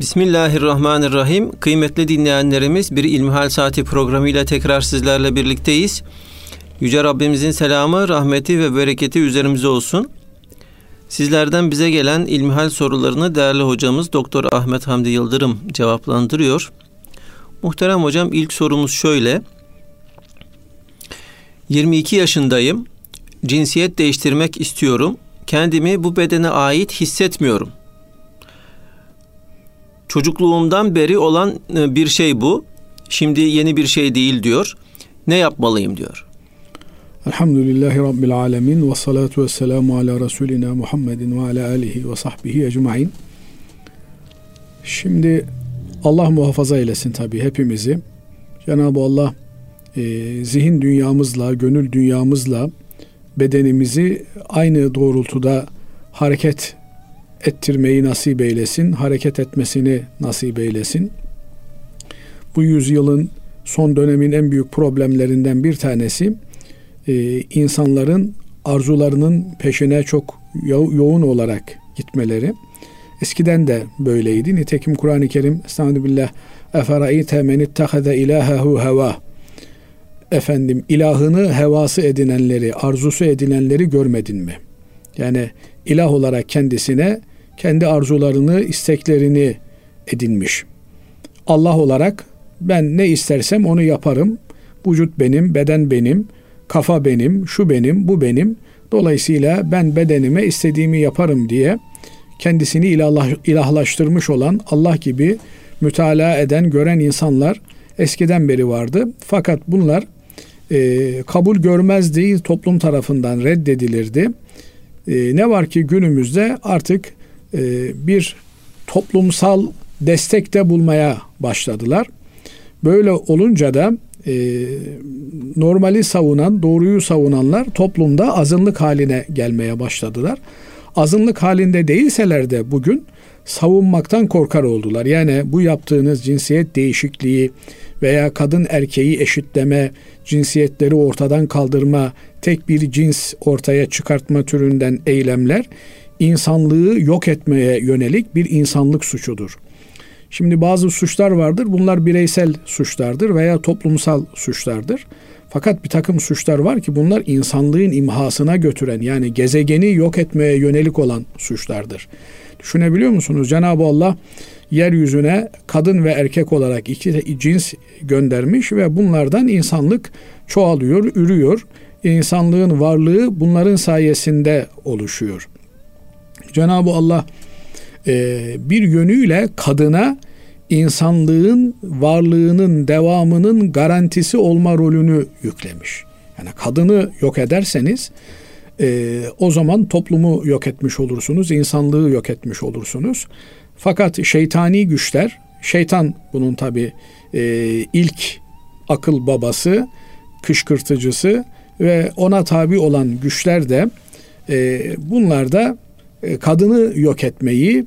Bismillahirrahmanirrahim. Kıymetli dinleyenlerimiz bir İlmihal Saati programıyla tekrar sizlerle birlikteyiz. Yüce Rabbimizin selamı, rahmeti ve bereketi üzerimize olsun. Sizlerden bize gelen ilmihal sorularını değerli hocamız Doktor Ahmet Hamdi Yıldırım cevaplandırıyor. Muhterem hocam ilk sorumuz şöyle. 22 yaşındayım. Cinsiyet değiştirmek istiyorum. Kendimi bu bedene ait hissetmiyorum. Çocukluğumdan beri olan e, bir şey bu. Şimdi yeni bir şey değil diyor. Ne yapmalıyım diyor. Elhamdülillahi Rabbil alemin ve salatu ve selamu ala Resulina Muhammedin ve ala alihi ve sahbihi ecmain. Şimdi Allah muhafaza eylesin tabi hepimizi. Cenab-ı Allah e, zihin dünyamızla, gönül dünyamızla bedenimizi aynı doğrultuda hareket ettirmeyi nasip eylesin, hareket etmesini nasip eylesin. Bu yüzyılın son dönemin en büyük problemlerinden bir tanesi e, insanların arzularının peşine çok yo- yoğun olarak gitmeleri. Eskiden de böyleydi. Nitekim Kur'an-ı Kerim Estağfirullah Eferaite men ittehade ilahehu heva Efendim ilahını hevası edinenleri, arzusu edinenleri görmedin mi? Yani ilah olarak kendisine kendi arzularını, isteklerini edinmiş. Allah olarak ben ne istersem onu yaparım. Vücut benim, beden benim, kafa benim, şu benim, bu benim. Dolayısıyla ben bedenime istediğimi yaparım diye kendisini ilah, ilahlaştırmış olan Allah gibi mütalaa eden, gören insanlar eskiden beri vardı. Fakat bunlar e, kabul görmezdi, toplum tarafından reddedilirdi. E, ne var ki günümüzde artık bir toplumsal destekte bulmaya başladılar. Böyle olunca da e, normali savunan, doğruyu savunanlar toplumda azınlık haline gelmeye başladılar. Azınlık halinde değilseler de bugün savunmaktan korkar oldular. Yani bu yaptığınız cinsiyet değişikliği veya kadın erkeği eşitleme, cinsiyetleri ortadan kaldırma, tek bir cins ortaya çıkartma türünden eylemler insanlığı yok etmeye yönelik bir insanlık suçudur. Şimdi bazı suçlar vardır. Bunlar bireysel suçlardır veya toplumsal suçlardır. Fakat bir takım suçlar var ki bunlar insanlığın imhasına götüren yani gezegeni yok etmeye yönelik olan suçlardır. Düşünebiliyor musunuz? Cenab-ı Allah yeryüzüne kadın ve erkek olarak iki cins göndermiş ve bunlardan insanlık çoğalıyor, ürüyor. İnsanlığın varlığı bunların sayesinde oluşuyor. Cenab-ı Allah e, bir yönüyle kadına insanlığın varlığının devamının garantisi olma rolünü yüklemiş. Yani kadını yok ederseniz e, o zaman toplumu yok etmiş olursunuz, insanlığı yok etmiş olursunuz. Fakat şeytani güçler, şeytan bunun tabi e, ilk akıl babası, kışkırtıcısı ve ona tabi olan güçler de e, bunlar da kadını yok etmeyi,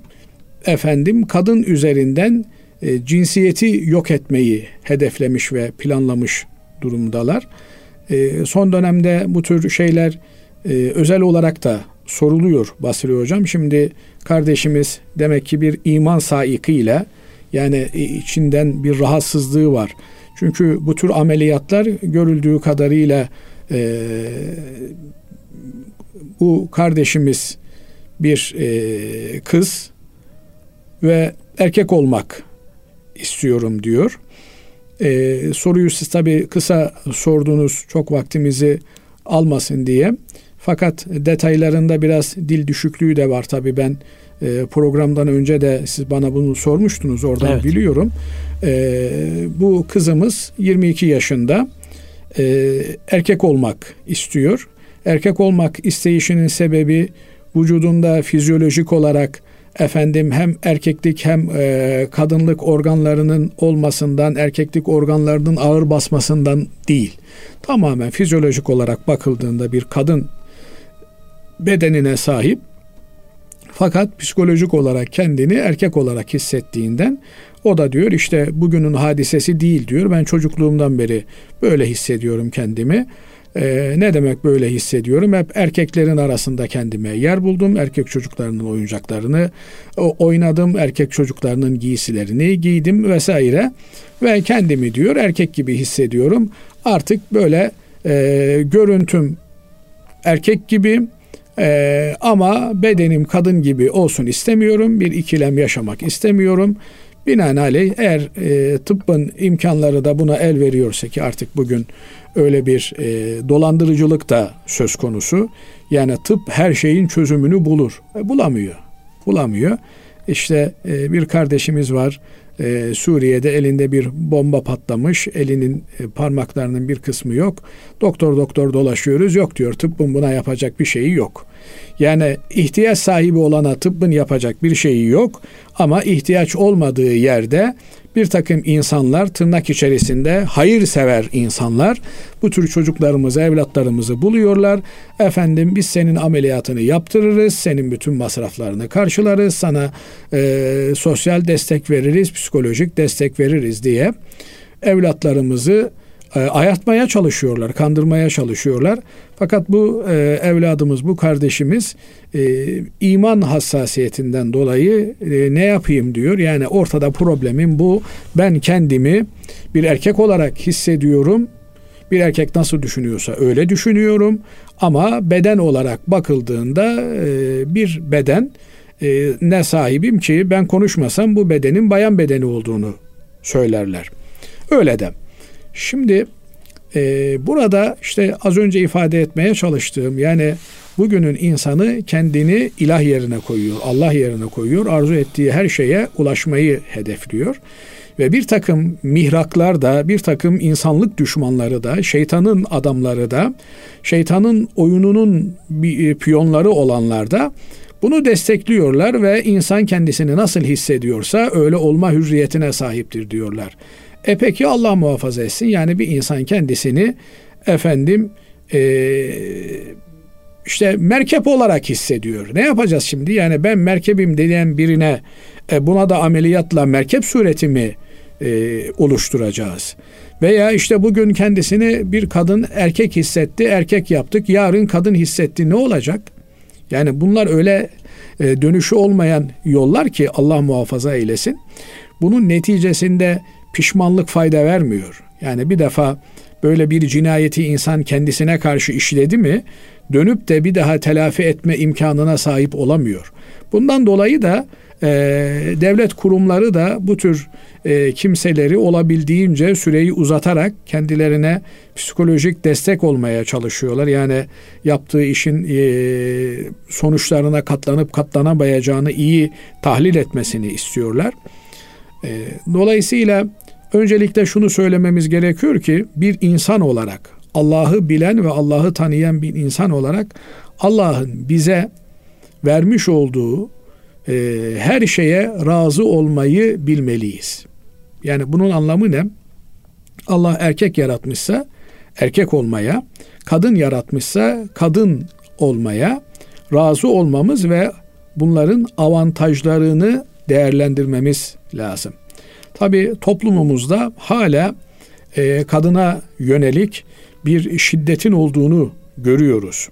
efendim kadın üzerinden e, cinsiyeti yok etmeyi hedeflemiş ve planlamış durumdalar. E, son dönemde bu tür şeyler e, özel olarak da soruluyor Basri Hocam. Şimdi kardeşimiz demek ki bir iman saikıyla yani içinden bir rahatsızlığı var. Çünkü bu tür ameliyatlar görüldüğü kadarıyla e, bu kardeşimiz bir e, kız ve erkek olmak istiyorum diyor. E, soruyu siz tabi kısa sordunuz çok vaktimizi almasın diye. Fakat detaylarında biraz dil düşüklüğü de var tabi ben e, programdan önce de siz bana bunu sormuştunuz oradan evet. biliyorum. E, bu kızımız 22 yaşında e, erkek olmak istiyor. Erkek olmak isteyişinin sebebi vücudunda fizyolojik olarak efendim hem erkeklik hem e, kadınlık organlarının olmasından, erkeklik organlarının ağır basmasından değil. Tamamen fizyolojik olarak bakıldığında bir kadın bedenine sahip fakat psikolojik olarak kendini erkek olarak hissettiğinden o da diyor işte bugünün hadisesi değil diyor. Ben çocukluğumdan beri böyle hissediyorum kendimi. Ee, ne demek böyle hissediyorum? Hep erkeklerin arasında kendime yer buldum. Erkek çocuklarının oyuncaklarını oynadım. Erkek çocuklarının giysilerini giydim vesaire. Ve kendimi diyor erkek gibi hissediyorum. Artık böyle e, görüntüm erkek gibi e, ama bedenim kadın gibi olsun istemiyorum. Bir ikilem yaşamak istemiyorum. Binaenaleyh eğer e, tıbbın imkanları da buna el veriyorsa ki artık bugün öyle bir e, dolandırıcılık da söz konusu. Yani tıp her şeyin çözümünü bulur. E, bulamıyor. Bulamıyor. İşte e, bir kardeşimiz var. E, Suriye'de elinde bir bomba patlamış. Elinin e, parmaklarının bir kısmı yok. Doktor doktor dolaşıyoruz. Yok diyor tıbbın buna yapacak bir şeyi yok. Yani ihtiyaç sahibi olana tıbbın yapacak bir şeyi yok ama ihtiyaç olmadığı yerde bir takım insanlar tırnak içerisinde hayırsever insanlar bu tür çocuklarımızı, evlatlarımızı buluyorlar. Efendim biz senin ameliyatını yaptırırız, senin bütün masraflarını karşılarız, sana e, sosyal destek veririz, psikolojik destek veririz diye evlatlarımızı e, ayartmaya çalışıyorlar, kandırmaya çalışıyorlar. Fakat bu e, evladımız, bu kardeşimiz e, iman hassasiyetinden dolayı e, ne yapayım diyor. Yani ortada problemim bu. Ben kendimi bir erkek olarak hissediyorum. Bir erkek nasıl düşünüyorsa öyle düşünüyorum. Ama beden olarak bakıldığında e, bir beden e, ne sahibim ki ben konuşmasam bu bedenin bayan bedeni olduğunu söylerler. Öyle de. Şimdi e, burada işte az önce ifade etmeye çalıştığım yani bugünün insanı kendini ilah yerine koyuyor, Allah yerine koyuyor, arzu ettiği her şeye ulaşmayı hedefliyor. Ve bir takım mihraklar da, bir takım insanlık düşmanları da, şeytanın adamları da, şeytanın oyununun e, piyonları olanlar da bunu destekliyorlar ve insan kendisini nasıl hissediyorsa öyle olma hürriyetine sahiptir diyorlar. E peki Allah muhafaza etsin. Yani bir insan kendisini efendim e, işte merkep olarak hissediyor. Ne yapacağız şimdi? Yani ben merkebim diyen birine e, buna da ameliyatla merkep sureti mi e, oluşturacağız? Veya işte bugün kendisini bir kadın erkek hissetti, erkek yaptık. Yarın kadın hissetti. Ne olacak? Yani bunlar öyle e, dönüşü olmayan yollar ki Allah muhafaza eylesin. Bunun neticesinde pişmanlık fayda vermiyor. Yani bir defa böyle bir cinayeti insan kendisine karşı işledi mi dönüp de bir daha telafi etme imkanına sahip olamıyor. Bundan dolayı da e, devlet kurumları da bu tür e, kimseleri olabildiğince süreyi uzatarak kendilerine psikolojik destek olmaya çalışıyorlar. Yani yaptığı işin e, sonuçlarına katlanıp katlanamayacağını iyi tahlil etmesini istiyorlar. E, dolayısıyla Öncelikle şunu söylememiz gerekiyor ki bir insan olarak Allah'ı bilen ve Allah'ı tanıyan bir insan olarak Allah'ın bize vermiş olduğu e, her şeye razı olmayı bilmeliyiz. Yani bunun anlamı ne? Allah erkek yaratmışsa erkek olmaya, kadın yaratmışsa kadın olmaya razı olmamız ve bunların avantajlarını değerlendirmemiz lazım. Tabi toplumumuzda hala e, kadına yönelik bir şiddetin olduğunu görüyoruz.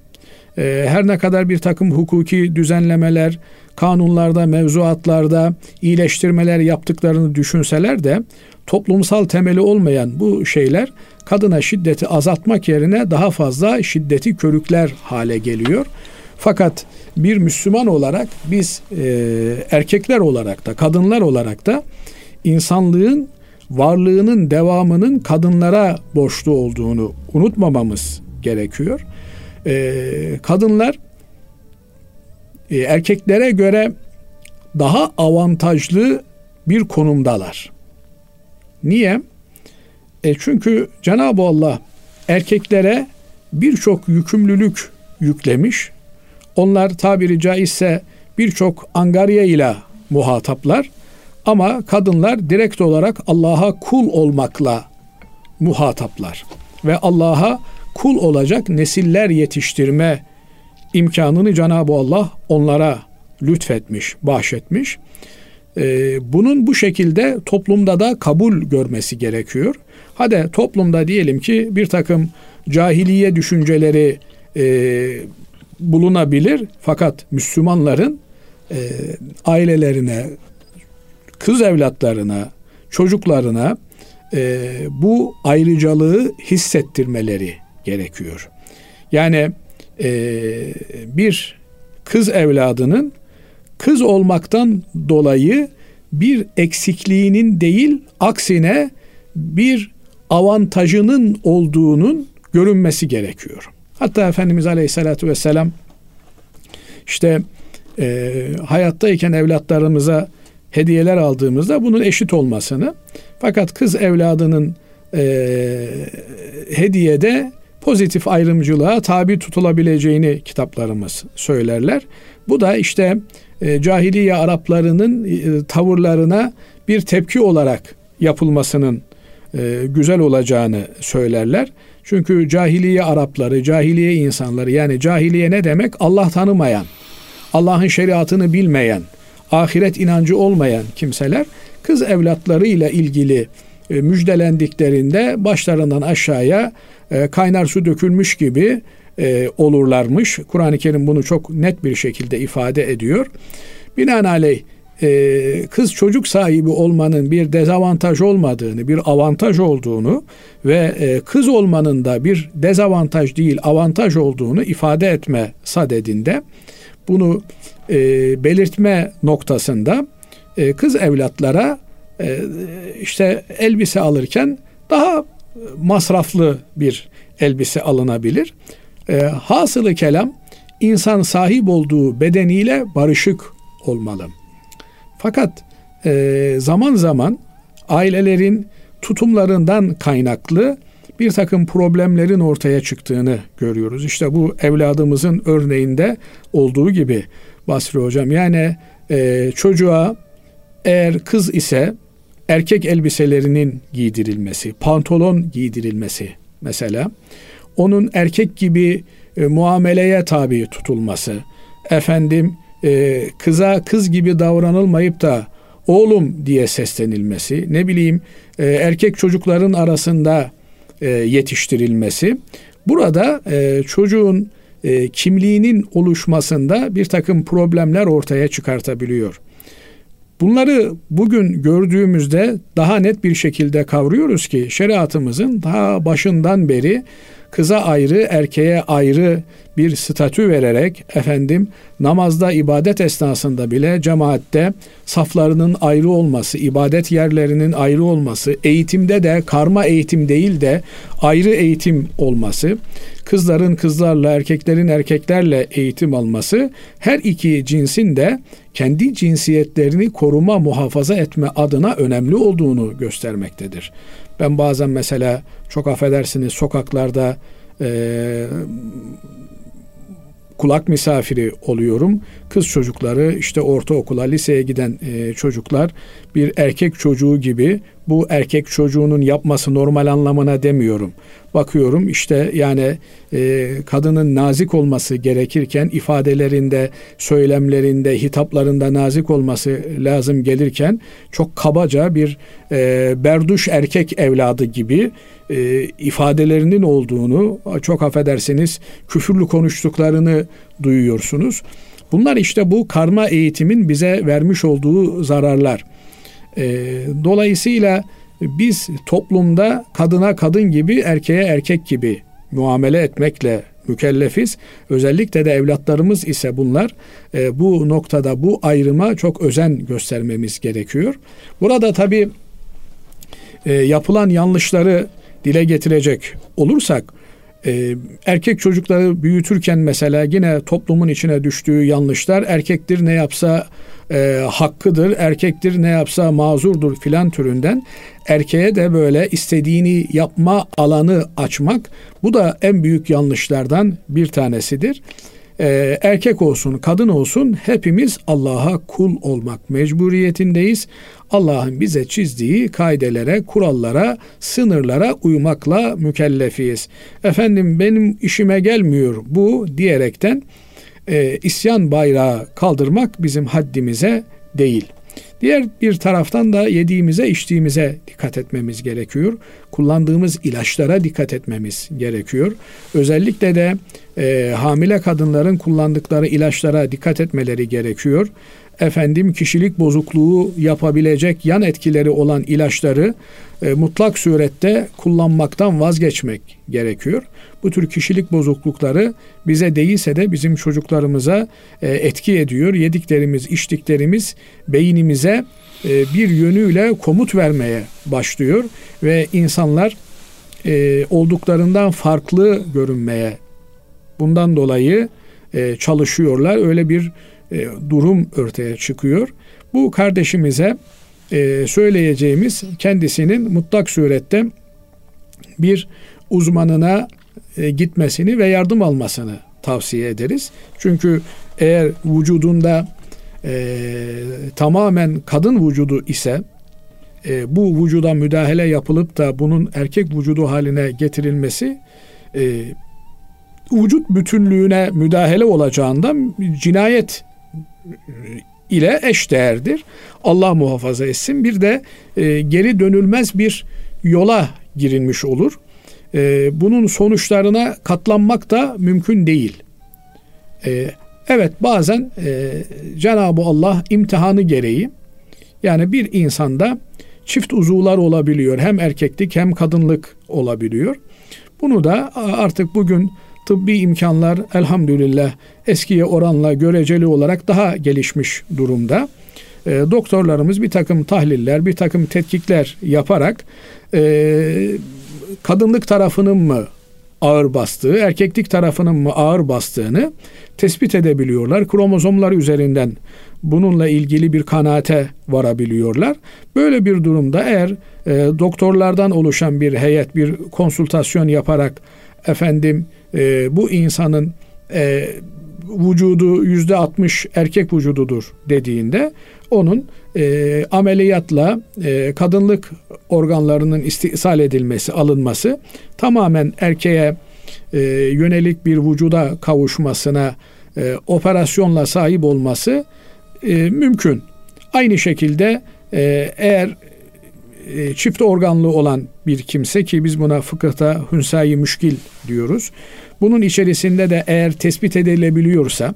E, her ne kadar bir takım hukuki düzenlemeler, kanunlarda, mevzuatlarda iyileştirmeler yaptıklarını düşünseler de toplumsal temeli olmayan bu şeyler kadına şiddeti azaltmak yerine daha fazla şiddeti körükler hale geliyor. Fakat bir Müslüman olarak biz e, erkekler olarak da kadınlar olarak da insanlığın varlığının devamının kadınlara borçlu olduğunu unutmamamız gerekiyor. Ee, kadınlar e, erkeklere göre daha avantajlı bir konumdalar. Niye? E çünkü Cenab-ı Allah erkeklere birçok yükümlülük yüklemiş. Onlar tabiri caizse birçok angarya ile muhataplar. Ama kadınlar direkt olarak Allah'a kul olmakla muhataplar ve Allah'a kul olacak nesiller yetiştirme imkanını Cenab-ı Allah onlara lütfetmiş, bahşetmiş. e, bunun bu şekilde toplumda da kabul görmesi gerekiyor. Hadi toplumda diyelim ki bir takım cahiliye düşünceleri e, bulunabilir fakat Müslümanların e, ailelerine, kız evlatlarına, çocuklarına e, bu ayrıcalığı hissettirmeleri gerekiyor. Yani e, bir kız evladının kız olmaktan dolayı bir eksikliğinin değil aksine bir avantajının olduğunun görünmesi gerekiyor. Hatta Efendimiz Aleyhisselatü Vesselam işte e, hayattayken evlatlarımıza hediyeler aldığımızda bunun eşit olmasını fakat kız evladının e, hediyede pozitif ayrımcılığa tabi tutulabileceğini kitaplarımız söylerler. Bu da işte e, cahiliye Araplarının e, tavırlarına bir tepki olarak yapılmasının e, güzel olacağını söylerler. Çünkü cahiliye Arapları, cahiliye insanları yani cahiliye ne demek? Allah tanımayan, Allah'ın şeriatını bilmeyen, ahiret inancı olmayan kimseler kız evlatlarıyla ilgili e, müjdelendiklerinde başlarından aşağıya e, kaynar su dökülmüş gibi e, olurlarmış. Kur'an-ı Kerim bunu çok net bir şekilde ifade ediyor. Binaenaleyh kız çocuk sahibi olmanın bir dezavantaj olmadığını, bir avantaj olduğunu ve kız olmanın da bir dezavantaj değil avantaj olduğunu ifade etme sadedinde bunu e, belirtme noktasında e, kız evlatlara e, işte elbise alırken daha masraflı bir elbise alınabilir. E, hasılı kelam insan sahip olduğu bedeniyle barışık olmalı. Fakat e, zaman zaman ailelerin tutumlarından kaynaklı bir takım problemlerin ortaya çıktığını görüyoruz. İşte bu evladımızın örneğinde olduğu gibi Basri Hocam. Yani e, çocuğa eğer kız ise erkek elbiselerinin giydirilmesi, pantolon giydirilmesi mesela, onun erkek gibi e, muameleye tabi tutulması, efendim e, kıza kız gibi davranılmayıp da oğlum diye seslenilmesi, ne bileyim e, erkek çocukların arasında e, yetiştirilmesi, burada e, çocuğun e, kimliğinin oluşmasında bir takım problemler ortaya çıkartabiliyor. Bunları bugün gördüğümüzde daha net bir şekilde kavruyoruz ki şeriatımızın daha başından beri kıza ayrı, erkeğe ayrı bir statü vererek efendim namazda ibadet esnasında bile cemaatte saflarının ayrı olması, ibadet yerlerinin ayrı olması, eğitimde de karma eğitim değil de ayrı eğitim olması, kızların kızlarla, erkeklerin erkeklerle eğitim alması her iki cinsin de kendi cinsiyetlerini koruma, muhafaza etme adına önemli olduğunu göstermektedir. Ben bazen mesela çok affedersiniz sokaklarda e, kulak misafiri oluyorum. Kız çocukları işte ortaokula, liseye giden e, çocuklar bir erkek çocuğu gibi bu erkek çocuğunun yapması normal anlamına demiyorum. Bakıyorum işte yani e, kadının nazik olması gerekirken ifadelerinde, söylemlerinde, hitaplarında nazik olması lazım gelirken çok kabaca bir e, berduş erkek evladı gibi e, ifadelerinin olduğunu çok affedersiniz küfürlü konuştuklarını duyuyorsunuz. Bunlar işte bu karma eğitimin bize vermiş olduğu zararlar. E, dolayısıyla biz toplumda kadına kadın gibi erkeğe erkek gibi muamele etmekle mükellefiz. Özellikle de evlatlarımız ise bunlar e, bu noktada bu ayrıma çok özen göstermemiz gerekiyor. Burada tabi e, yapılan yanlışları dile getirecek olursak e, erkek çocukları büyütürken mesela yine toplumun içine düştüğü yanlışlar erkektir ne yapsa e, hakkıdır, erkektir ne yapsa mazurdur filan türünden erkeğe de böyle istediğini yapma alanı açmak bu da en büyük yanlışlardan bir tanesidir. Ee, erkek olsun, kadın olsun hepimiz Allah'a kul olmak mecburiyetindeyiz. Allah'ın bize çizdiği kaidelere, kurallara, sınırlara uymakla mükellefiyiz. Efendim benim işime gelmiyor bu diyerekten e, isyan bayrağı kaldırmak bizim haddimize değil. Diğer bir taraftan da yediğimize içtiğimize dikkat etmemiz gerekiyor. Kullandığımız ilaçlara dikkat etmemiz gerekiyor. Özellikle de e, hamile kadınların kullandıkları ilaçlara dikkat etmeleri gerekiyor efendim kişilik bozukluğu yapabilecek yan etkileri olan ilaçları e, mutlak surette kullanmaktan vazgeçmek gerekiyor. Bu tür kişilik bozuklukları bize değilse de bizim çocuklarımıza e, etki ediyor. Yediklerimiz, içtiklerimiz beynimize bir yönüyle komut vermeye başlıyor ve insanlar e, olduklarından farklı görünmeye bundan dolayı e, çalışıyorlar. Öyle bir e, durum ortaya çıkıyor. Bu kardeşimize e, söyleyeceğimiz kendisinin mutlak surette bir uzmanına e, gitmesini ve yardım almasını tavsiye ederiz. Çünkü eğer vücudunda e, tamamen kadın vücudu ise e, bu vücuda müdahale yapılıp da bunun erkek vücudu haline getirilmesi e, vücut bütünlüğüne müdahale olacağından cinayet ile eşdeğerdir. Allah muhafaza etsin. Bir de e, geri dönülmez bir yola girilmiş olur. E, bunun sonuçlarına katlanmak da mümkün değil. E, evet bazen e, Cenab-ı Allah imtihanı gereği yani bir insanda çift uzuvlar olabiliyor. Hem erkeklik hem kadınlık olabiliyor. Bunu da artık bugün tıbbi imkanlar elhamdülillah eskiye oranla göreceli olarak daha gelişmiş durumda. E, doktorlarımız bir takım tahliller, bir takım tetkikler yaparak e, kadınlık tarafının mı ağır bastığı, erkeklik tarafının mı ağır bastığını tespit edebiliyorlar. Kromozomlar üzerinden bununla ilgili bir kanaate varabiliyorlar. Böyle bir durumda eğer e, doktorlardan oluşan bir heyet bir konsültasyon yaparak efendim e, bu insanın e, vücudu yüzde 60 erkek vücududur dediğinde onun e, ameliyatla e, kadınlık organlarının istisal edilmesi, alınması tamamen erkeğe e, yönelik bir vücuda kavuşmasına e, operasyonla sahip olması e, mümkün. Aynı şekilde e, eğer e, çift organlı olan bir kimse ki biz buna fıkıhta hünsayı müşkil diyoruz. Bunun içerisinde de eğer tespit edilebiliyorsa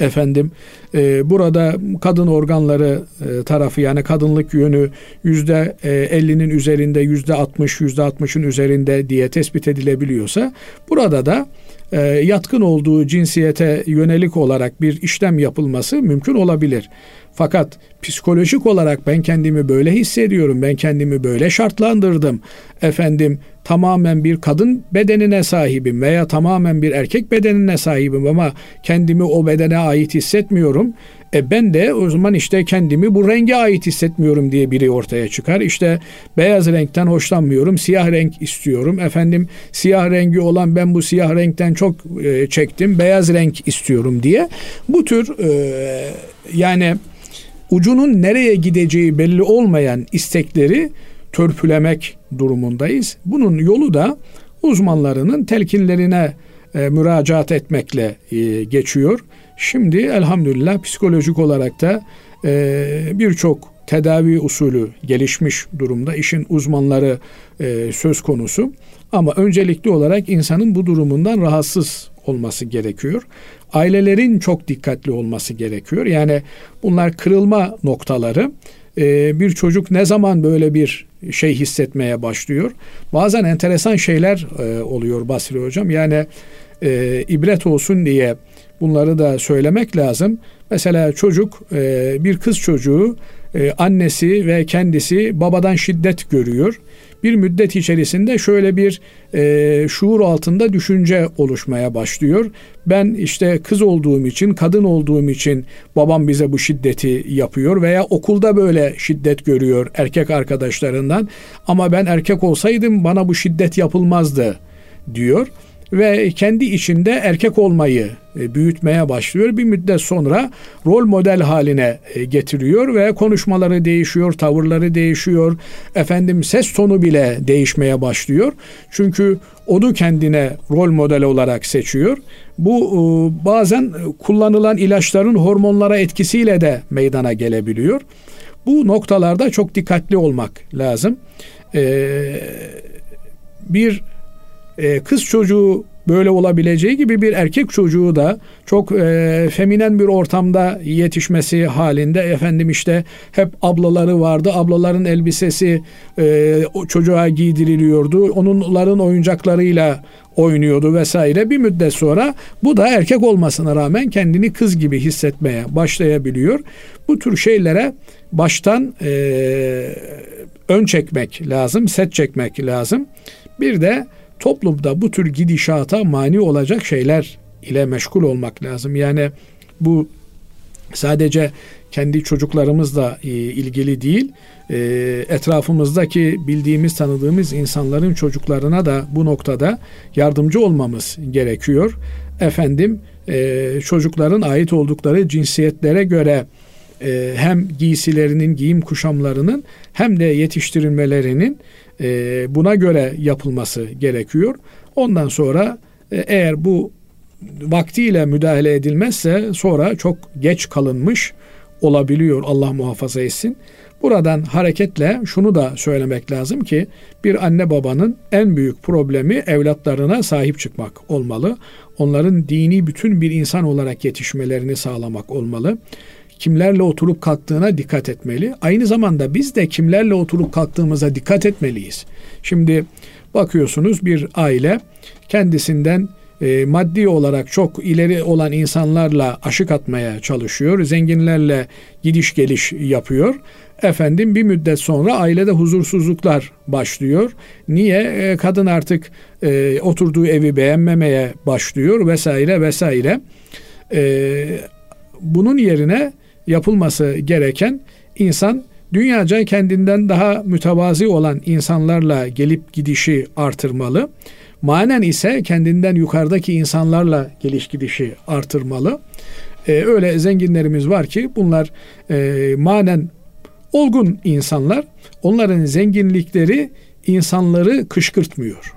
efendim e, burada kadın organları e, tarafı yani kadınlık yönü yüzde 50'nin üzerinde yüzde 60 yüzde 60'ın üzerinde diye tespit edilebiliyorsa burada da e, yatkın olduğu cinsiyete yönelik olarak bir işlem yapılması mümkün olabilir. Fakat psikolojik olarak ben kendimi böyle hissediyorum, ben kendimi böyle şartlandırdım. Efendim tamamen bir kadın bedenine sahibim veya tamamen bir erkek bedenine sahibim ama kendimi o bedene ait hissetmiyorum. E ben de o zaman işte kendimi bu renge ait hissetmiyorum diye biri ortaya çıkar. İşte beyaz renkten hoşlanmıyorum, siyah renk istiyorum. Efendim siyah rengi olan ben bu siyah renkten çok e, çektim, beyaz renk istiyorum diye. Bu tür e, yani ucunun nereye gideceği belli olmayan istekleri törpülemek durumundayız. Bunun yolu da uzmanlarının telkinlerine e, müracaat etmekle e, geçiyor. Şimdi elhamdülillah psikolojik olarak da e, birçok tedavi usulü gelişmiş durumda. İşin uzmanları e, söz konusu. Ama öncelikli olarak insanın bu durumundan rahatsız olması gerekiyor. Ailelerin çok dikkatli olması gerekiyor. Yani bunlar kırılma noktaları. Ee, bir çocuk ne zaman böyle bir şey hissetmeye başlıyor? Bazen enteresan şeyler e, oluyor Basri Hocam. Yani e, ibret olsun diye bunları da söylemek lazım. Mesela çocuk e, bir kız çocuğu e, annesi ve kendisi babadan şiddet görüyor bir müddet içerisinde şöyle bir e, şuur altında düşünce oluşmaya başlıyor. Ben işte kız olduğum için, kadın olduğum için babam bize bu şiddeti yapıyor veya okulda böyle şiddet görüyor erkek arkadaşlarından ama ben erkek olsaydım bana bu şiddet yapılmazdı diyor. Ve kendi içinde erkek olmayı e, büyütmeye başlıyor. Bir müddet sonra rol model haline e, getiriyor ve konuşmaları değişiyor, tavırları değişiyor. Efendim ses tonu bile değişmeye başlıyor. Çünkü onu kendine rol model olarak seçiyor. Bu e, bazen kullanılan ilaçların hormonlara etkisiyle de meydana gelebiliyor. Bu noktalarda çok dikkatli olmak lazım. Bir kız çocuğu böyle olabileceği gibi bir erkek çocuğu da çok e, feminen bir ortamda yetişmesi halinde efendim işte hep ablaları vardı. Ablaların elbisesi e, çocuğa giydiriliyordu. Onların oyuncaklarıyla oynuyordu vesaire. Bir müddet sonra bu da erkek olmasına rağmen kendini kız gibi hissetmeye başlayabiliyor. Bu tür şeylere baştan e, ön çekmek lazım, set çekmek lazım. Bir de toplumda bu tür gidişata mani olacak şeyler ile meşgul olmak lazım. Yani bu sadece kendi çocuklarımızla e, ilgili değil, e, etrafımızdaki bildiğimiz, tanıdığımız insanların çocuklarına da bu noktada yardımcı olmamız gerekiyor. Efendim, e, çocukların ait oldukları cinsiyetlere göre hem giysilerinin, giyim kuşamlarının hem de yetiştirilmelerinin e, buna göre yapılması gerekiyor. Ondan sonra e, eğer bu vaktiyle müdahale edilmezse sonra çok geç kalınmış olabiliyor Allah muhafaza etsin. Buradan hareketle şunu da söylemek lazım ki bir anne babanın en büyük problemi evlatlarına sahip çıkmak olmalı. Onların dini bütün bir insan olarak yetişmelerini sağlamak olmalı kimlerle oturup kalktığına dikkat etmeli. Aynı zamanda biz de kimlerle oturup kalktığımıza dikkat etmeliyiz. Şimdi bakıyorsunuz bir aile kendisinden e, maddi olarak çok ileri olan insanlarla aşık atmaya çalışıyor. Zenginlerle gidiş geliş yapıyor. Efendim bir müddet sonra ailede huzursuzluklar başlıyor. Niye? E, kadın artık e, oturduğu evi beğenmemeye başlıyor vesaire vesaire. E, bunun yerine yapılması gereken insan dünyaca kendinden daha mütevazi olan insanlarla gelip gidişi artırmalı. Manen ise kendinden yukarıdaki insanlarla geliş gidişi artırmalı. Ee, öyle zenginlerimiz var ki bunlar e, manen olgun insanlar. Onların zenginlikleri insanları kışkırtmıyor.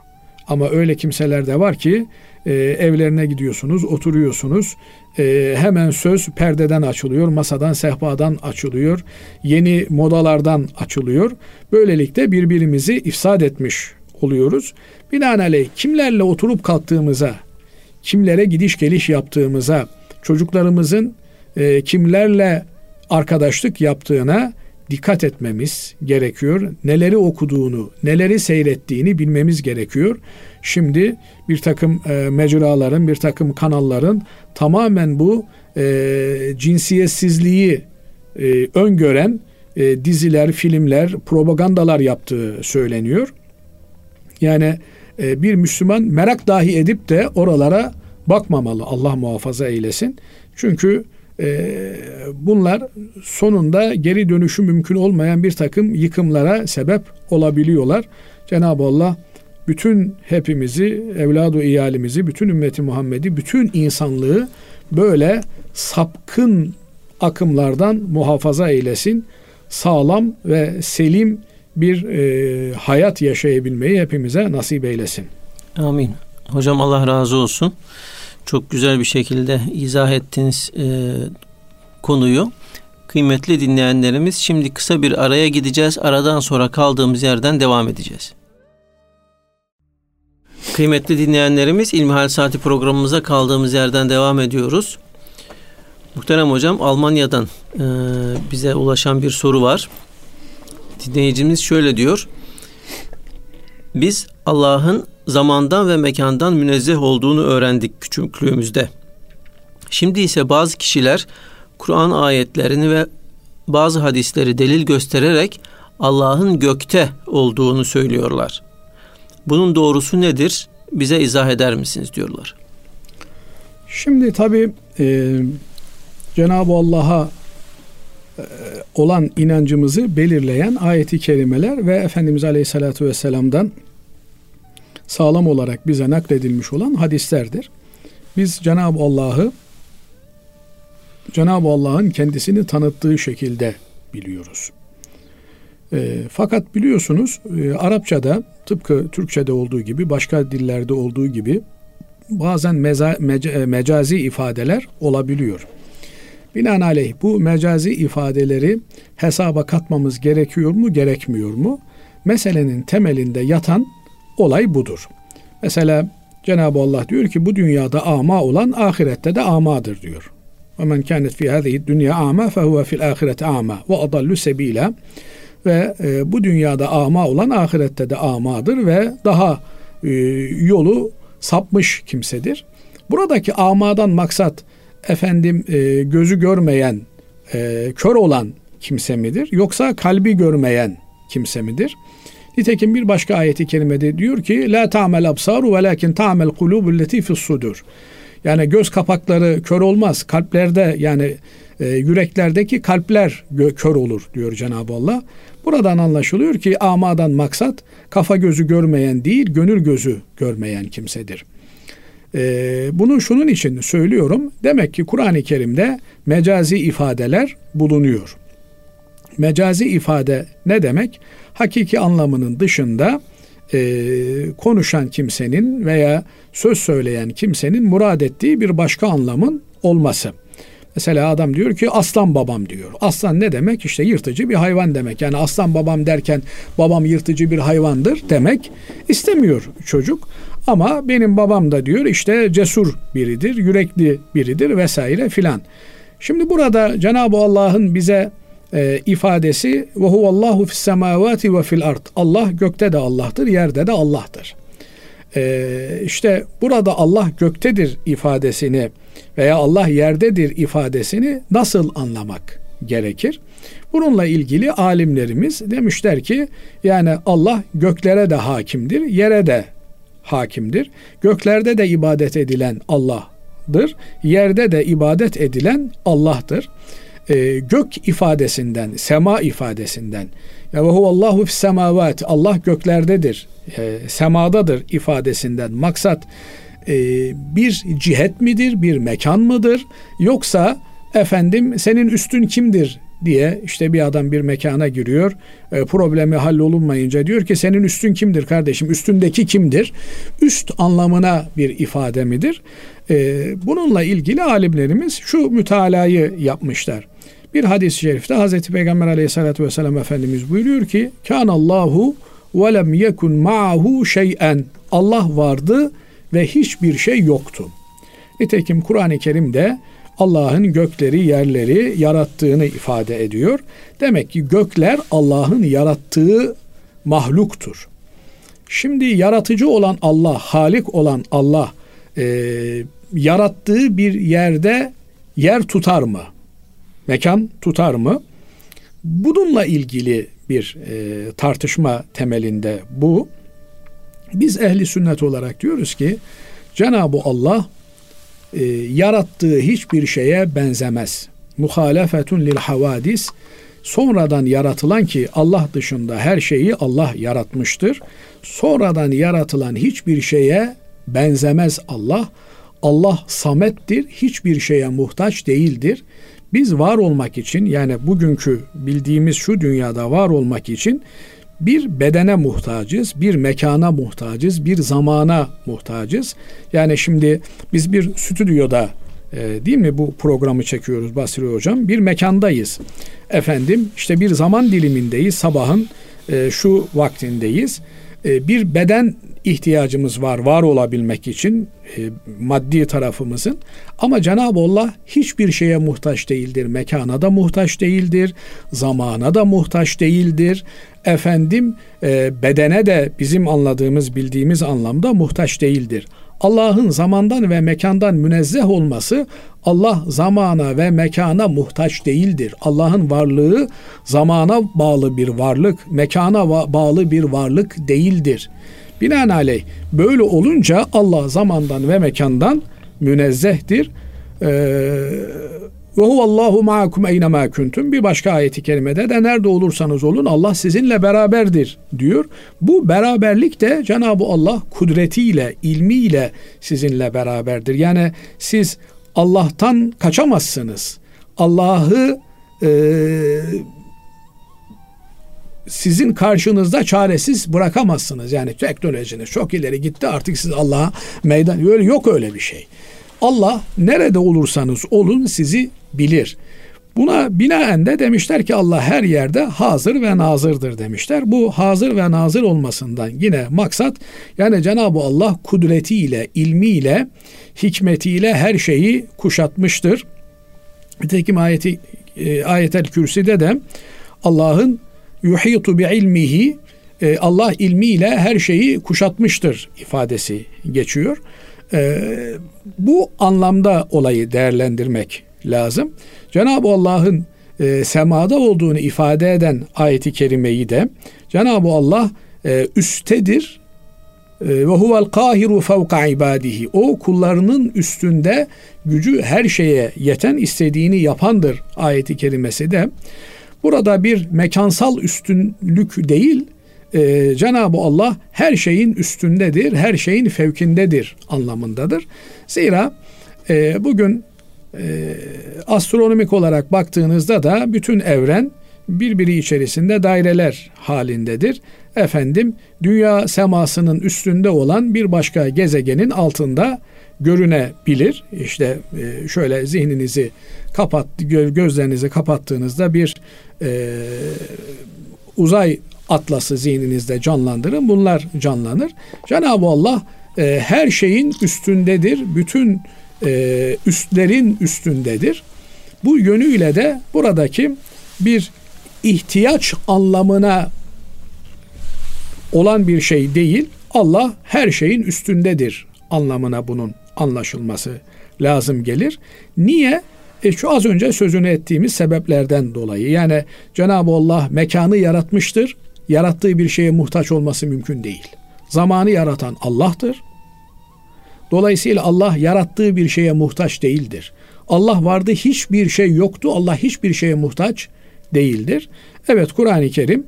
Ama öyle kimseler de var ki e, evlerine gidiyorsunuz, oturuyorsunuz. E, hemen söz perdeden açılıyor, masadan, sehpadan açılıyor, yeni modalardan açılıyor. Böylelikle birbirimizi ifsad etmiş oluyoruz. Binaenaleyh kimlerle oturup kalktığımıza, kimlere gidiş geliş yaptığımıza, çocuklarımızın e, kimlerle arkadaşlık yaptığına dikkat etmemiz gerekiyor. Neleri okuduğunu, neleri seyrettiğini bilmemiz gerekiyor. Şimdi bir takım e, mecraların, bir takım kanalların tamamen bu e, cinsiyetsizliği e, öngören e, diziler, filmler, propagandalar yaptığı söyleniyor. Yani e, bir Müslüman merak dahi edip de oralara bakmamalı. Allah muhafaza eylesin. Çünkü e, bunlar sonunda geri dönüşü mümkün olmayan bir takım yıkımlara sebep olabiliyorlar. Cenab-ı Allah bütün hepimizi, evladu iyalimizi, bütün ümmeti Muhammed'i, bütün insanlığı böyle sapkın akımlardan muhafaza eylesin. Sağlam ve selim bir e, hayat yaşayabilmeyi hepimize nasip eylesin. Amin. Hocam Allah razı olsun. Çok güzel bir şekilde izah ettiniz e, konuyu. Kıymetli dinleyenlerimiz şimdi kısa bir araya gideceğiz. Aradan sonra kaldığımız yerden devam edeceğiz. Kıymetli dinleyenlerimiz İlmihal Saati programımıza kaldığımız yerden devam ediyoruz. Muhterem Hocam Almanya'dan e, bize ulaşan bir soru var. Dinleyicimiz şöyle diyor. Biz Allah'ın zamandan ve mekandan münezzeh olduğunu öğrendik küçüklüğümüzde. Şimdi ise bazı kişiler Kur'an ayetlerini ve bazı hadisleri delil göstererek Allah'ın gökte olduğunu söylüyorlar. Bunun doğrusu nedir? Bize izah eder misiniz diyorlar. Şimdi tabi e, Cenab-ı Allah'a e, olan inancımızı belirleyen ayeti kerimeler ve Efendimiz Aleyhisselatü Vesselam'dan sağlam olarak bize nakledilmiş olan hadislerdir. Biz Cenab-ı Allah'ı Cenab-ı Allah'ın kendisini tanıttığı şekilde biliyoruz. E, fakat biliyorsunuz e, Arapçada tıpkı Türkçede olduğu gibi başka dillerde olduğu gibi bazen meza, meca, e, mecazi ifadeler olabiliyor. Binaenaleyh bu mecazi ifadeleri hesaba katmamız gerekiyor mu gerekmiyor mu? Meselenin temelinde yatan olay budur. Mesela Cenab-ı Allah diyor ki bu dünyada ama olan ahirette de amadır diyor. Ve men kânet fî hâzihi dünya ama fehuve fil ahirete ama ve adallu sebîlâ. Ve e, bu dünyada ama olan ahirette de amadır ve daha e, yolu sapmış kimsedir. Buradaki amadan maksat efendim e, gözü görmeyen, e, kör olan kimse midir? Yoksa kalbi görmeyen kimse midir? Nitekim bir başka ayeti kerimede diyor ki la ta'mel absaru velakin ta'mel kulubul leti fis sudur. Yani göz kapakları kör olmaz. Kalplerde yani e, yüreklerdeki kalpler kör olur diyor Cenab-ı Allah. Buradan anlaşılıyor ki amadan maksat kafa gözü görmeyen değil gönül gözü görmeyen kimsedir. E, bunu şunun için söylüyorum. Demek ki Kur'an-ı Kerim'de mecazi ifadeler bulunuyor. Mecazi ifade ne demek? Hakiki anlamının dışında e, konuşan kimsenin veya söz söyleyen kimsenin murad ettiği bir başka anlamın olması. Mesela adam diyor ki aslan babam diyor. Aslan ne demek? İşte yırtıcı bir hayvan demek. Yani aslan babam derken babam yırtıcı bir hayvandır demek istemiyor çocuk. Ama benim babam da diyor işte cesur biridir, yürekli biridir vesaire filan. Şimdi burada Cenab-ı Allah'ın bize e, ifadesi ve huvallahu fis semavati ve fil ard. Allah gökte de Allah'tır, yerde de Allah'tır. E, işte burada Allah göktedir ifadesini veya Allah yerdedir ifadesini nasıl anlamak gerekir? Bununla ilgili alimlerimiz demişler ki yani Allah göklere de hakimdir, yere de hakimdir. Göklerde de ibadet edilen Allah'dır, yerde de ibadet edilen Allah'tır e, gök ifadesinden, sema ifadesinden ve huvallahu fis semavat Allah göklerdedir, e, semadadır ifadesinden maksat e, bir cihet midir, bir mekan mıdır yoksa efendim senin üstün kimdir diye işte bir adam bir mekana giriyor. E, problemi hallolunmayınca diyor ki senin üstün kimdir kardeşim? Üstündeki kimdir? Üst anlamına bir ifade midir? E, bununla ilgili alimlerimiz şu mütalayı yapmışlar. Bir hadis-i şerifte Hazreti Peygamber aleyhissalatü vesselam Efendimiz buyuruyor ki Allahu ve lem yekun ma'ahu şey'en Allah vardı ve hiçbir şey yoktu. Nitekim Kur'an-ı Kerim'de Allah'ın gökleri, yerleri yarattığını ifade ediyor. Demek ki gökler Allah'ın yarattığı mahluktur. Şimdi yaratıcı olan Allah, halik olan Allah e, yarattığı bir yerde yer tutar mı? Mekan tutar mı? Bununla ilgili bir e, tartışma temelinde bu. Biz ehli sünnet olarak diyoruz ki Cenab-ı Allah e, yarattığı hiçbir şeye benzemez. Muhalefetun lil havadis sonradan yaratılan ki Allah dışında her şeyi Allah yaratmıştır. Sonradan yaratılan hiçbir şeye benzemez Allah. Allah samettir, hiçbir şeye muhtaç değildir. Biz var olmak için yani bugünkü bildiğimiz şu dünyada var olmak için bir bedene muhtacız, bir mekana muhtacız, bir zamana muhtacız. Yani şimdi biz bir stüdyoda e, değil mi bu programı çekiyoruz Basri Hocam? Bir mekandayız. Efendim işte bir zaman dilimindeyiz. Sabahın e, şu vaktindeyiz. E, bir beden ihtiyacımız var var olabilmek için e, maddi tarafımızın ama Cenab-ı Allah hiçbir şeye muhtaç değildir. Mekana da muhtaç değildir, zamana da muhtaç değildir. Efendim e, bedene de bizim anladığımız bildiğimiz anlamda muhtaç değildir. Allah'ın zamandan ve mekandan münezzeh olması Allah zamana ve mekana muhtaç değildir. Allah'ın varlığı zamana bağlı bir varlık, mekana bağlı bir varlık değildir. Binaenaleyh böyle olunca Allah zamandan ve mekandan münezzehtir. Ee, Ve huvallahu ma'akum eyne ma kuntum. Bir başka ayeti kerimede de nerede olursanız olun Allah sizinle beraberdir diyor. Bu beraberlik de Cenab-ı Allah kudretiyle, ilmiyle sizinle beraberdir. Yani siz Allah'tan kaçamazsınız. Allah'ı e, sizin karşınızda çaresiz bırakamazsınız. Yani teknolojiniz çok ileri gitti artık siz Allah'a meydan öyle yok öyle bir şey. Allah nerede olursanız olun sizi bilir. Buna binaen de demişler ki Allah her yerde hazır ve nazırdır demişler. Bu hazır ve nazır olmasından yine maksat yani Cenab-ı Allah kudretiyle, ilmiyle, hikmetiyle her şeyi kuşatmıştır. Nitekim ayeti e, ayetel kürsüde de Allah'ın yuhitu bi ilmihi e, Allah ilmiyle her şeyi kuşatmıştır ifadesi geçiyor. E, bu anlamda olayı değerlendirmek lazım. Cenab-ı Allah'ın e, semada olduğunu ifade eden ayeti kerimeyi de Cenab-ı Allah e, üstedir e, ve huvel kahiru fevka ibadihi. O kullarının üstünde gücü her şeye yeten istediğini yapandır ayeti kerimesi de. Burada bir mekansal üstünlük değil, e, Cenab-ı Allah her şeyin üstündedir, her şeyin fevkindedir anlamındadır. Zira e, bugün e, astronomik olarak baktığınızda da bütün evren birbiri içerisinde daireler halindedir. Efendim dünya semasının üstünde olan bir başka gezegenin altında görünebilir. İşte e, şöyle zihninizi kapat gözlerinizi kapattığınızda bir e, uzay atlası zihninizde canlandırın. Bunlar canlanır. Cenab-ı Allah e, her şeyin üstündedir. Bütün e, üstlerin üstündedir. Bu yönüyle de buradaki bir ihtiyaç anlamına olan bir şey değil. Allah her şeyin üstündedir anlamına bunun anlaşılması lazım gelir. Niye? E şu az önce sözünü ettiğimiz sebeplerden dolayı. Yani Cenab-ı Allah mekanı yaratmıştır. Yarattığı bir şeye muhtaç olması mümkün değil. Zamanı yaratan Allah'tır. Dolayısıyla Allah yarattığı bir şeye muhtaç değildir. Allah vardı hiçbir şey yoktu. Allah hiçbir şeye muhtaç değildir. Evet Kur'an-ı Kerim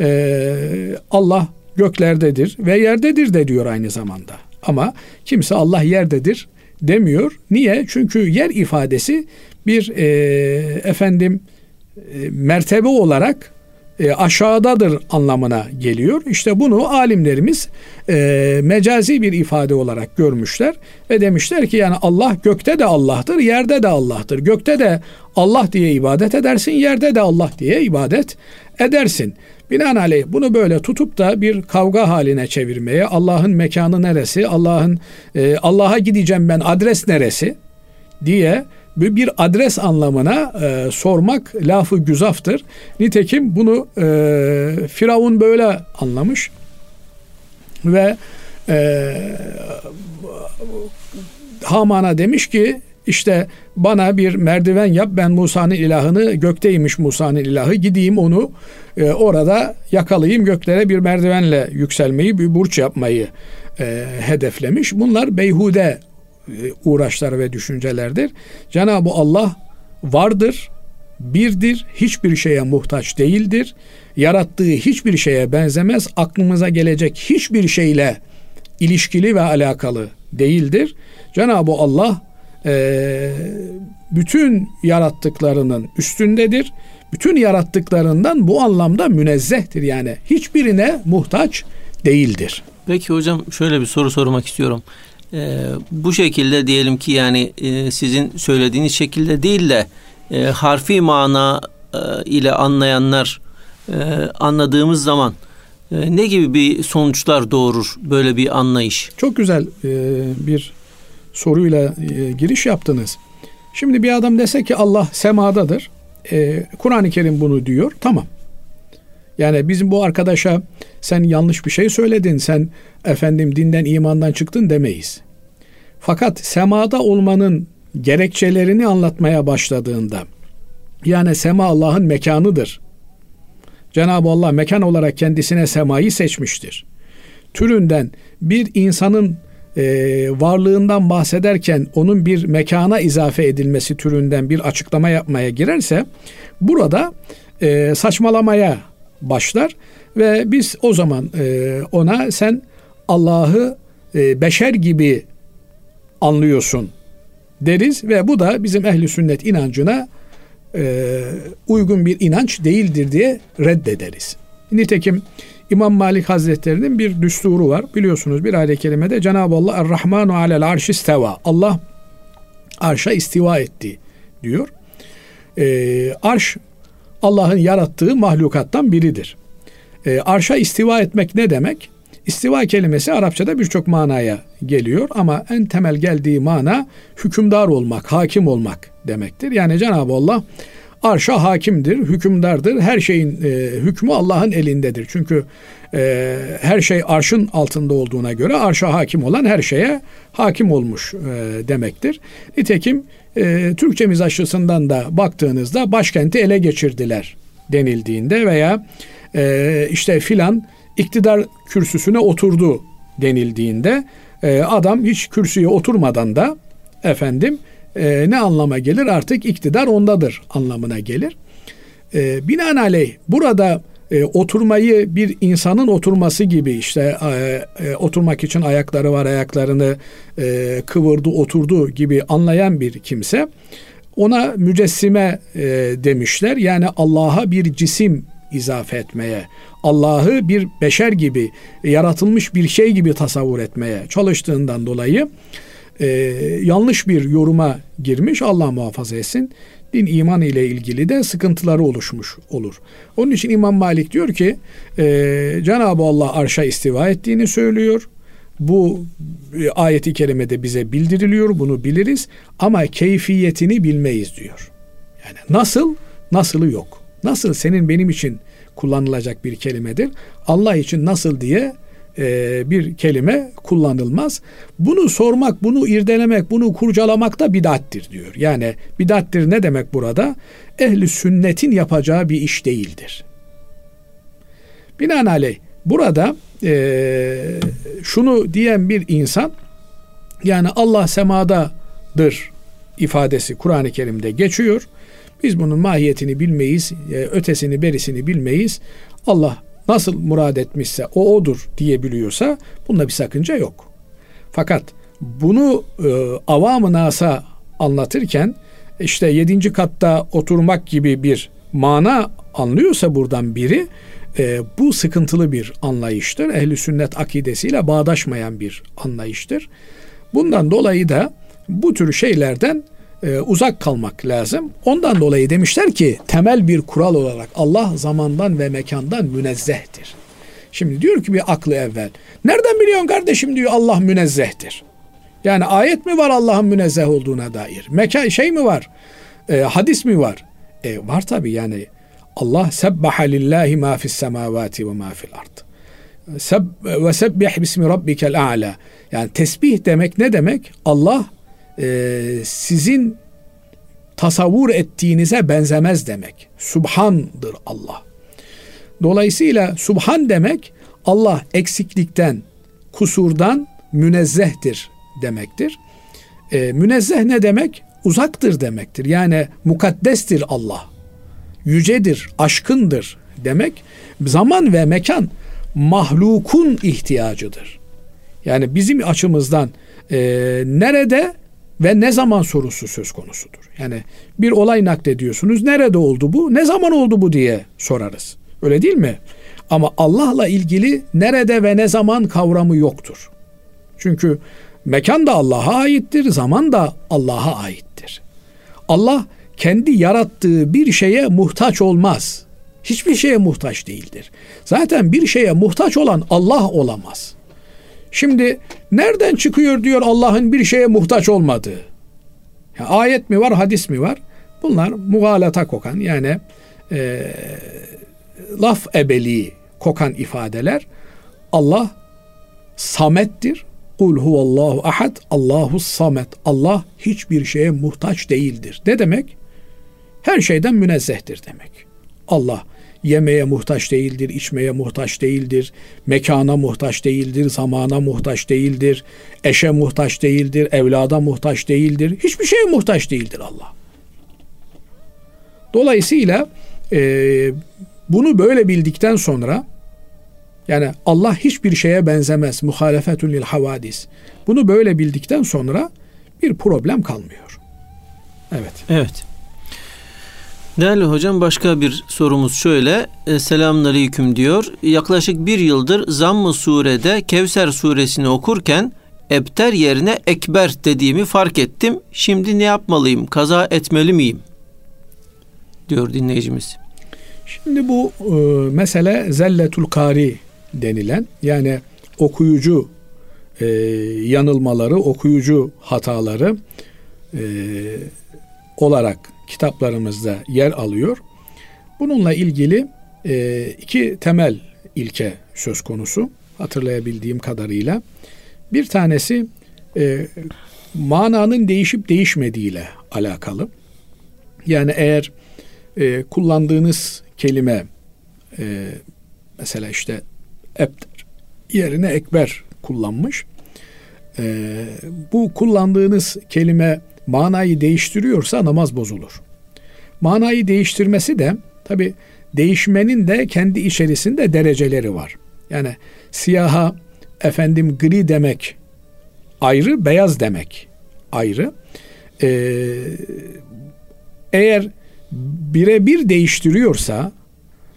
e, Allah göklerdedir ve yerdedir de diyor aynı zamanda. Ama kimse Allah yerdedir demiyor. Niye? Çünkü yer ifadesi bir e, efendim e, mertebe olarak e, aşağıdadır anlamına geliyor. İşte bunu alimlerimiz e, mecazi bir ifade olarak görmüşler ve demişler ki yani Allah gökte de Allah'tır, yerde de Allah'tır. Gökte de Allah diye ibadet edersin, yerde de Allah diye ibadet edersin. Binaenaleyh bunu böyle tutup da bir kavga haline çevirmeye, Allah'ın mekanı neresi, Allah'ın e, Allah'a gideceğim ben adres neresi diye bir adres anlamına e, sormak lafı güzaftır. Nitekim bunu e, Firavun böyle anlamış ve e, Haman'a demiş ki işte bana bir merdiven yap ben Musa'nın ilahını gökteymiş Musa'nın ilahı gideyim onu e, orada yakalayayım göklere bir merdivenle yükselmeyi bir burç yapmayı e, hedeflemiş. Bunlar beyhude e, uğraşlar ve düşüncelerdir. Cenab-ı Allah vardır, birdir, hiçbir şeye muhtaç değildir. Yarattığı hiçbir şeye benzemez, aklımıza gelecek hiçbir şeyle ilişkili ve alakalı değildir. Cenab-ı Allah e, bütün yarattıklarının üstündedir. Bütün yarattıklarından bu anlamda münezzehtir. Yani hiçbirine muhtaç değildir. Peki hocam şöyle bir soru sormak istiyorum. Ee, bu şekilde diyelim ki yani e, sizin söylediğiniz şekilde değil de e, harfi mana e, ile anlayanlar e, anladığımız zaman e, ne gibi bir sonuçlar doğurur böyle bir anlayış? Çok güzel e, bir soruyla e, giriş yaptınız. Şimdi bir adam dese ki Allah semadadır. E, Kur'an-ı Kerim bunu diyor. Tamam. Yani bizim bu arkadaşa sen yanlış bir şey söyledin, sen efendim dinden imandan çıktın demeyiz. Fakat semada olmanın gerekçelerini anlatmaya başladığında yani sema Allah'ın mekanıdır. Cenab-ı Allah mekan olarak kendisine semayı seçmiştir. Türünden bir insanın e, varlığından bahsederken onun bir mekana izafe edilmesi türünden bir açıklama yapmaya girerse burada e, saçmalamaya başlar ve biz o zaman e, ona sen Allah'ı e, beşer gibi anlıyorsun deriz ve bu da bizim ehli sünnet inancına e, uygun bir inanç değildir diye reddederiz. Nitekim İmam Malik Hazretleri'nin bir düsturu var. Biliyorsunuz bir ayet kelimede Cenab-ı Allah Er-Rahmanu alel arş isteva. Allah arşa istiva etti diyor. E, arş Allah'ın yarattığı mahlukattan biridir. E, arşa istiva etmek ne demek? İstiva kelimesi Arapçada birçok manaya geliyor ama en temel geldiği mana hükümdar olmak, hakim olmak demektir. Yani Cenab-ı Allah arşa hakimdir, hükümdardır. Her şeyin e, hükmü Allah'ın elindedir. Çünkü e, her şey arşın altında olduğuna göre arşa hakim olan her şeye hakim olmuş e, demektir. Nitekim e, Türkçemiz açısından da baktığınızda başkenti ele geçirdiler denildiğinde veya e, işte filan iktidar kürsüsüne oturdu denildiğinde e, adam hiç kürsüye oturmadan da efendim e, ne anlama gelir? Artık iktidar ondadır anlamına gelir. E, binaenaleyh burada e, oturmayı bir insanın oturması gibi işte e, e, oturmak için ayakları var ayaklarını e, kıvırdı oturdu gibi anlayan bir kimse ona mücessime e, demişler. Yani Allah'a bir cisim izafe etmeye, Allah'ı bir beşer gibi, yaratılmış bir şey gibi tasavvur etmeye çalıştığından dolayı e, yanlış bir yoruma girmiş. Allah muhafaza etsin. Din iman ile ilgili de sıkıntıları oluşmuş olur. Onun için İmam Malik diyor ki e, Cenab-ı Allah arşa istiva ettiğini söylüyor. Bu e, ayeti kerimede bize bildiriliyor. Bunu biliriz. Ama keyfiyetini bilmeyiz diyor. Yani nasıl? Nasılı yok. Nasıl senin benim için kullanılacak bir kelimedir. Allah için nasıl diye e, bir kelime kullanılmaz. Bunu sormak, bunu irdelemek, bunu kurcalamak da bidattir diyor. Yani bidattir ne demek burada? Ehli sünnetin yapacağı bir iş değildir. Binaenaleyh burada e, şunu diyen bir insan yani Allah semadadır ifadesi Kur'an-ı Kerim'de geçiyor. Biz bunun mahiyetini bilmeyiz, e, ötesini berisini bilmeyiz. Allah nasıl murad etmişse o odur diyebiliyorsa bunda bir sakınca yok. Fakat bunu e, avam-ı nasa anlatırken işte yedinci katta oturmak gibi bir mana anlıyorsa buradan biri e, bu sıkıntılı bir anlayıştır. Ehli sünnet akidesiyle bağdaşmayan bir anlayıştır. Bundan dolayı da bu tür şeylerden e, uzak kalmak lazım. Ondan dolayı demişler ki temel bir kural olarak Allah zamandan ve mekandan münezzehtir. Şimdi diyor ki bir aklı evvel. Nereden biliyorsun kardeşim diyor Allah münezzehtir. Yani ayet mi var Allah'ın münezzeh olduğuna dair? Mekan şey mi var? E, hadis mi var? E, var tabi yani Allah sebbaha lillahi ma fis semavati ve ma fil ard. Seb ve sebbih bismi rabbikel a'la. Yani tesbih demek ne demek? Allah e, sizin tasavvur ettiğinize benzemez demek. Subhandır Allah. Dolayısıyla subhan demek Allah eksiklikten, kusurdan münezzehtir demektir. E, münezzeh ne demek? Uzaktır demektir. Yani mukaddestir Allah. Yücedir, aşkındır demek. Zaman ve mekan mahlukun ihtiyacıdır. Yani bizim açımızdan e, nerede ve ne zaman sorusu söz konusudur. Yani bir olay naklediyorsunuz. Nerede oldu bu? Ne zaman oldu bu diye sorarız. Öyle değil mi? Ama Allah'la ilgili nerede ve ne zaman kavramı yoktur. Çünkü mekan da Allah'a aittir, zaman da Allah'a aittir. Allah kendi yarattığı bir şeye muhtaç olmaz. Hiçbir şeye muhtaç değildir. Zaten bir şeye muhtaç olan Allah olamaz. Şimdi nereden çıkıyor diyor Allah'ın bir şeye muhtaç olmadığı? Ya, ayet mi var, hadis mi var? Bunlar mugalata kokan yani e, laf ebeli kokan ifadeler. Allah samettir. Kul huvallahu ahad. Allahu samet. Allah hiçbir şeye muhtaç değildir. Ne demek? Her şeyden münezzehtir demek. Allah yemeye muhtaç değildir, içmeye muhtaç değildir, mekana muhtaç değildir, zamana muhtaç değildir, eşe muhtaç değildir, evlada muhtaç değildir, hiçbir şeye muhtaç değildir Allah. Dolayısıyla e, bunu böyle bildikten sonra yani Allah hiçbir şeye benzemez. Muhalefetun lil havadis. Bunu böyle bildikten sonra bir problem kalmıyor. Evet. Evet. Değerli hocam başka bir sorumuz şöyle. E, Selamun Aleyküm diyor. Yaklaşık bir yıldır Zamm-ı Sure'de Kevser suresini okurken Ebter yerine Ekber dediğimi fark ettim. Şimdi ne yapmalıyım? Kaza etmeli miyim? Diyor dinleyicimiz. Şimdi bu e, mesele zelletul kari denilen yani okuyucu e, yanılmaları, okuyucu hataları e, olarak kitaplarımızda yer alıyor. Bununla ilgili e, iki temel ilke söz konusu hatırlayabildiğim kadarıyla. Bir tanesi e, mananın değişip değişmediğiyle alakalı. Yani eğer e, kullandığınız kelime e, mesela işte ebter yerine ekber kullanmış. E, bu kullandığınız kelime manayı değiştiriyorsa namaz bozulur. Manayı değiştirmesi de tabi değişmenin de kendi içerisinde dereceleri var. Yani siyaha efendim gri demek ayrı, beyaz demek ayrı. Ee, eğer birebir değiştiriyorsa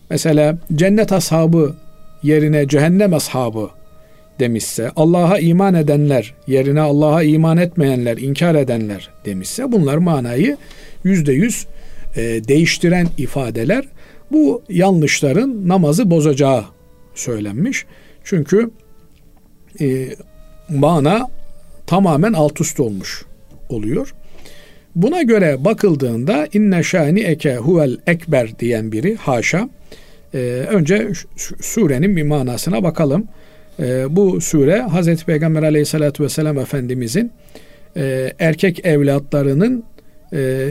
mesela cennet ashabı yerine cehennem ashabı demişse, Allah'a iman edenler yerine Allah'a iman etmeyenler, inkar edenler demişse bunlar manayı yüzde yüz e, değiştiren ifadeler. Bu yanlışların namazı bozacağı söylenmiş. Çünkü e, mana tamamen alt üst olmuş oluyor. Buna göre bakıldığında inne şani eke huvel ekber diyen biri haşa. E, önce surenin bir manasına bakalım. E, bu sure Hazreti Peygamber aleyhissalatü vesselam Efendimizin e, erkek evlatlarının e,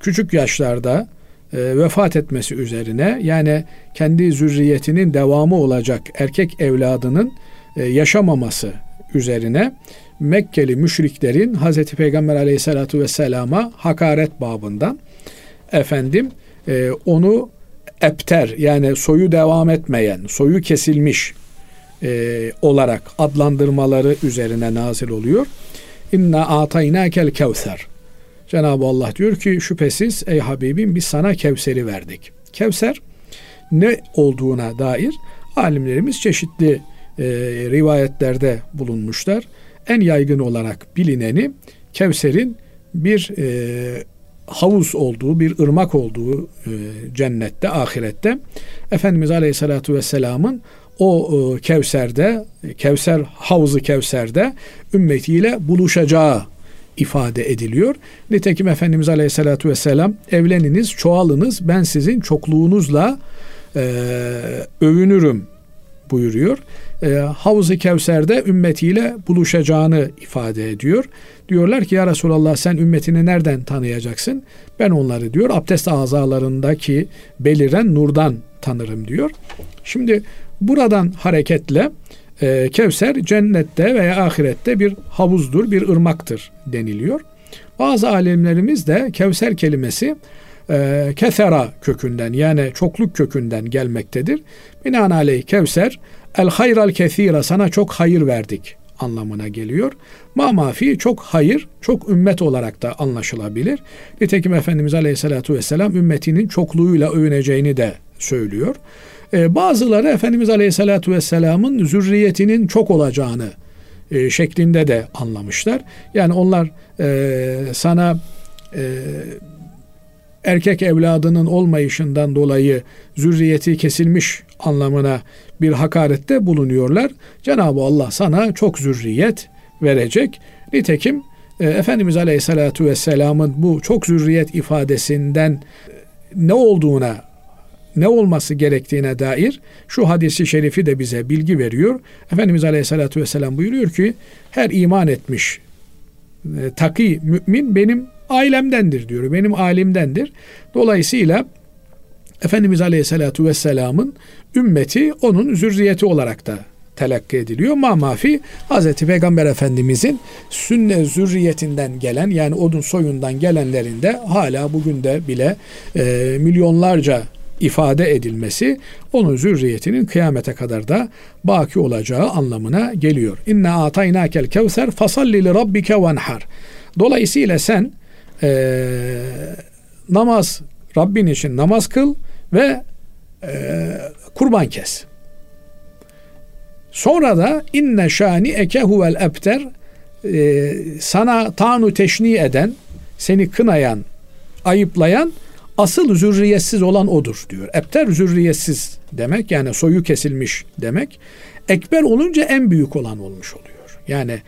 küçük yaşlarda e, vefat etmesi üzerine yani kendi zürriyetinin devamı olacak erkek evladının e, yaşamaması üzerine Mekkeli müşriklerin Hazreti Peygamber aleyhissalatu vesselama hakaret babından efendim e, onu epter yani soyu devam etmeyen, soyu kesilmiş e, olarak adlandırmaları üzerine nazil oluyor. İnna ataynakel kevser. Cenab-ı Allah diyor ki şüphesiz ey Habibim biz sana Kevser'i verdik. Kevser ne olduğuna dair alimlerimiz çeşitli e, rivayetlerde bulunmuşlar. En yaygın olarak bilineni Kevser'in bir e, havuz olduğu, bir ırmak olduğu e, cennette, ahirette Efendimiz Aleyhisselatü Vesselam'ın o e, Kevser'de, Kevser havuzu Kevser'de ümmetiyle buluşacağı ifade ediliyor. Nitekim Efendimiz Aleyhisselatü Vesselam evleniniz, çoğalınız, ben sizin çokluğunuzla e, övünürüm buyuruyor. E, Havuz-ı Kevser'de ümmetiyle buluşacağını ifade ediyor. Diyorlar ki ya Resulallah sen ümmetini nereden tanıyacaksın? Ben onları diyor abdest azalarındaki beliren nurdan tanırım diyor. Şimdi buradan hareketle e, Kevser cennette veya ahirette bir havuzdur, bir ırmaktır deniliyor. Bazı alimlerimiz de Kevser kelimesi e, kethera kökünden yani çokluk kökünden gelmektedir. Binaenaleyh Kevser el hayral kethira sana çok hayır verdik anlamına geliyor. Ma mafi çok hayır, çok ümmet olarak da anlaşılabilir. Nitekim Efendimiz Aleyhisselatü Vesselam ümmetinin çokluğuyla övüneceğini de söylüyor. Ee, bazıları Efendimiz Aleyhisselatü Vesselam'ın zürriyetinin çok olacağını e, şeklinde de anlamışlar. Yani onlar e, sana e, erkek evladının olmayışından dolayı zürriyeti kesilmiş anlamına bir hakarette bulunuyorlar. Cenab-ı Allah sana çok zürriyet verecek. Nitekim e, Efendimiz Aleyhisselatü Vesselam'ın bu çok zürriyet ifadesinden e, ne olduğuna ne olması gerektiğine dair şu hadisi şerifi de bize bilgi veriyor. Efendimiz Aleyhisselatü Vesselam buyuruyor ki her iman etmiş e, taki mümin benim ailemdendir diyor. Benim alimdendir. Dolayısıyla Efendimiz Aleyhisselatü Vesselam'ın ümmeti onun zürriyeti olarak da telakki ediliyor. Ma mafi Hazreti Peygamber Efendimizin sünne zürriyetinden gelen yani odun soyundan gelenlerin de hala bugün de bile e, milyonlarca ifade edilmesi onun zürriyetinin kıyamete kadar da baki olacağı anlamına geliyor. İnne ataynakel kevser fasalli li rabbike venhar. Dolayısıyla sen e, namaz Rabbin için namaz kıl ve e, kurban kes. Sonra da inne şani eke huvel ebter sana tanu teşni eden, seni kınayan, ayıplayan asıl zürriyetsiz olan odur diyor. Ebter zürriyetsiz demek yani soyu kesilmiş demek. Ekber olunca en büyük olan olmuş oluyor. Yani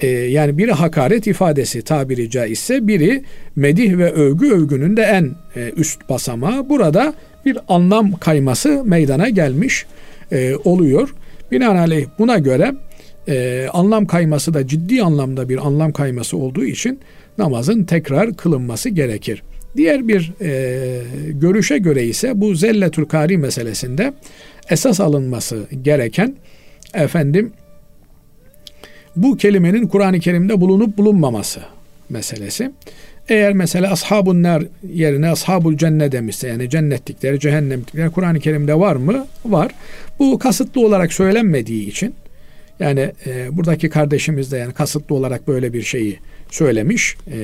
e, yani biri hakaret ifadesi tabiri caizse biri medih ve övgü övgünün de en e, üst basamağı. Burada bir anlam kayması meydana gelmiş e, oluyor. Binaenaleyh buna göre e, anlam kayması da ciddi anlamda bir anlam kayması olduğu için namazın tekrar kılınması gerekir. Diğer bir e, görüşe göre ise bu zelletül kari meselesinde esas alınması gereken efendim bu kelimenin Kur'an-ı Kerim'de bulunup bulunmaması meselesi. Eğer mesela ashabun nar yerine ashabul cennet demişse yani cennetlikleri, cehennemlikleri Kur'an-ı Kerim'de var mı? Var. Bu kasıtlı olarak söylenmediği için yani e, buradaki kardeşimiz de yani kasıtlı olarak böyle bir şeyi söylemiş e,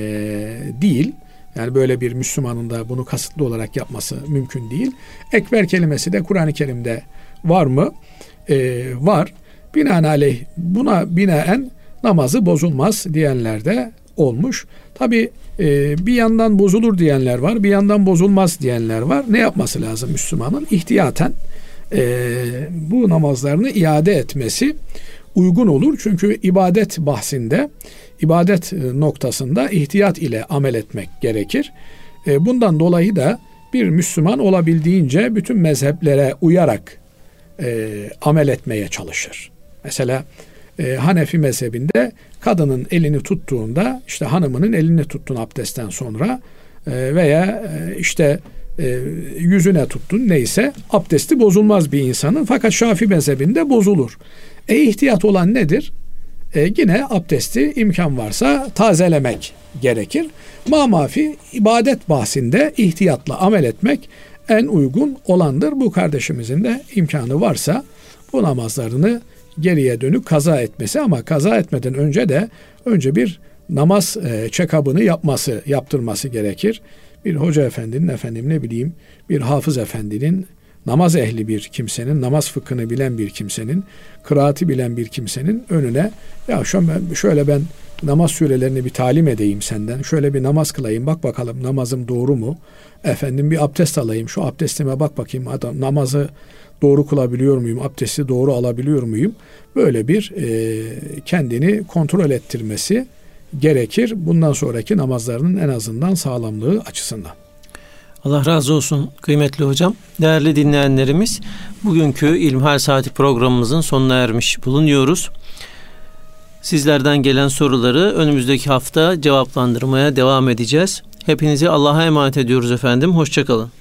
değil. Yani böyle bir Müslümanın da bunu kasıtlı olarak yapması mümkün değil. Ekber kelimesi de Kur'an-ı Kerim'de var mı? E, var. Binaenaleyh buna binaen namazı bozulmaz diyenler de olmuş. Tabi e, bir yandan bozulur diyenler var, bir yandan bozulmaz diyenler var. Ne yapması lazım Müslümanın? İhtiyaten e, bu namazlarını iade etmesi uygun olur. Çünkü ibadet bahsinde, ibadet noktasında ihtiyat ile amel etmek gerekir. E, bundan dolayı da bir Müslüman olabildiğince bütün mezheplere uyarak e, amel etmeye çalışır. Mesela e, Hanefi mezhebinde kadının elini tuttuğunda işte hanımının elini tuttun abdestten sonra e, veya e, işte e, yüzüne tuttun neyse abdesti bozulmaz bir insanın fakat Şafi mezhebinde bozulur. E ihtiyat olan nedir? E, yine abdesti imkan varsa tazelemek gerekir. Ma mafi ibadet bahsinde ihtiyatla amel etmek en uygun olandır. Bu kardeşimizin de imkanı varsa bu namazlarını geriye dönük kaza etmesi ama kaza etmeden önce de önce bir namaz e, check-up'ını yapması, yaptırması gerekir. Bir hoca efendinin, efendim ne bileyim bir hafız efendinin, namaz ehli bir kimsenin, namaz fıkhını bilen bir kimsenin, kıraati bilen bir kimsenin önüne ya şu ben, şöyle ben namaz sürelerini bir talim edeyim senden. Şöyle bir namaz kılayım bak bakalım namazım doğru mu? Efendim bir abdest alayım şu abdestime bak bakayım adam namazı doğru kılabiliyor muyum? Abdesti doğru alabiliyor muyum? Böyle bir e, kendini kontrol ettirmesi gerekir. Bundan sonraki namazlarının en azından sağlamlığı açısından. Allah razı olsun kıymetli hocam. Değerli dinleyenlerimiz, bugünkü İlmihal Saati programımızın sonuna ermiş bulunuyoruz. Sizlerden gelen soruları önümüzdeki hafta cevaplandırmaya devam edeceğiz. Hepinizi Allah'a emanet ediyoruz efendim. Hoşçakalın.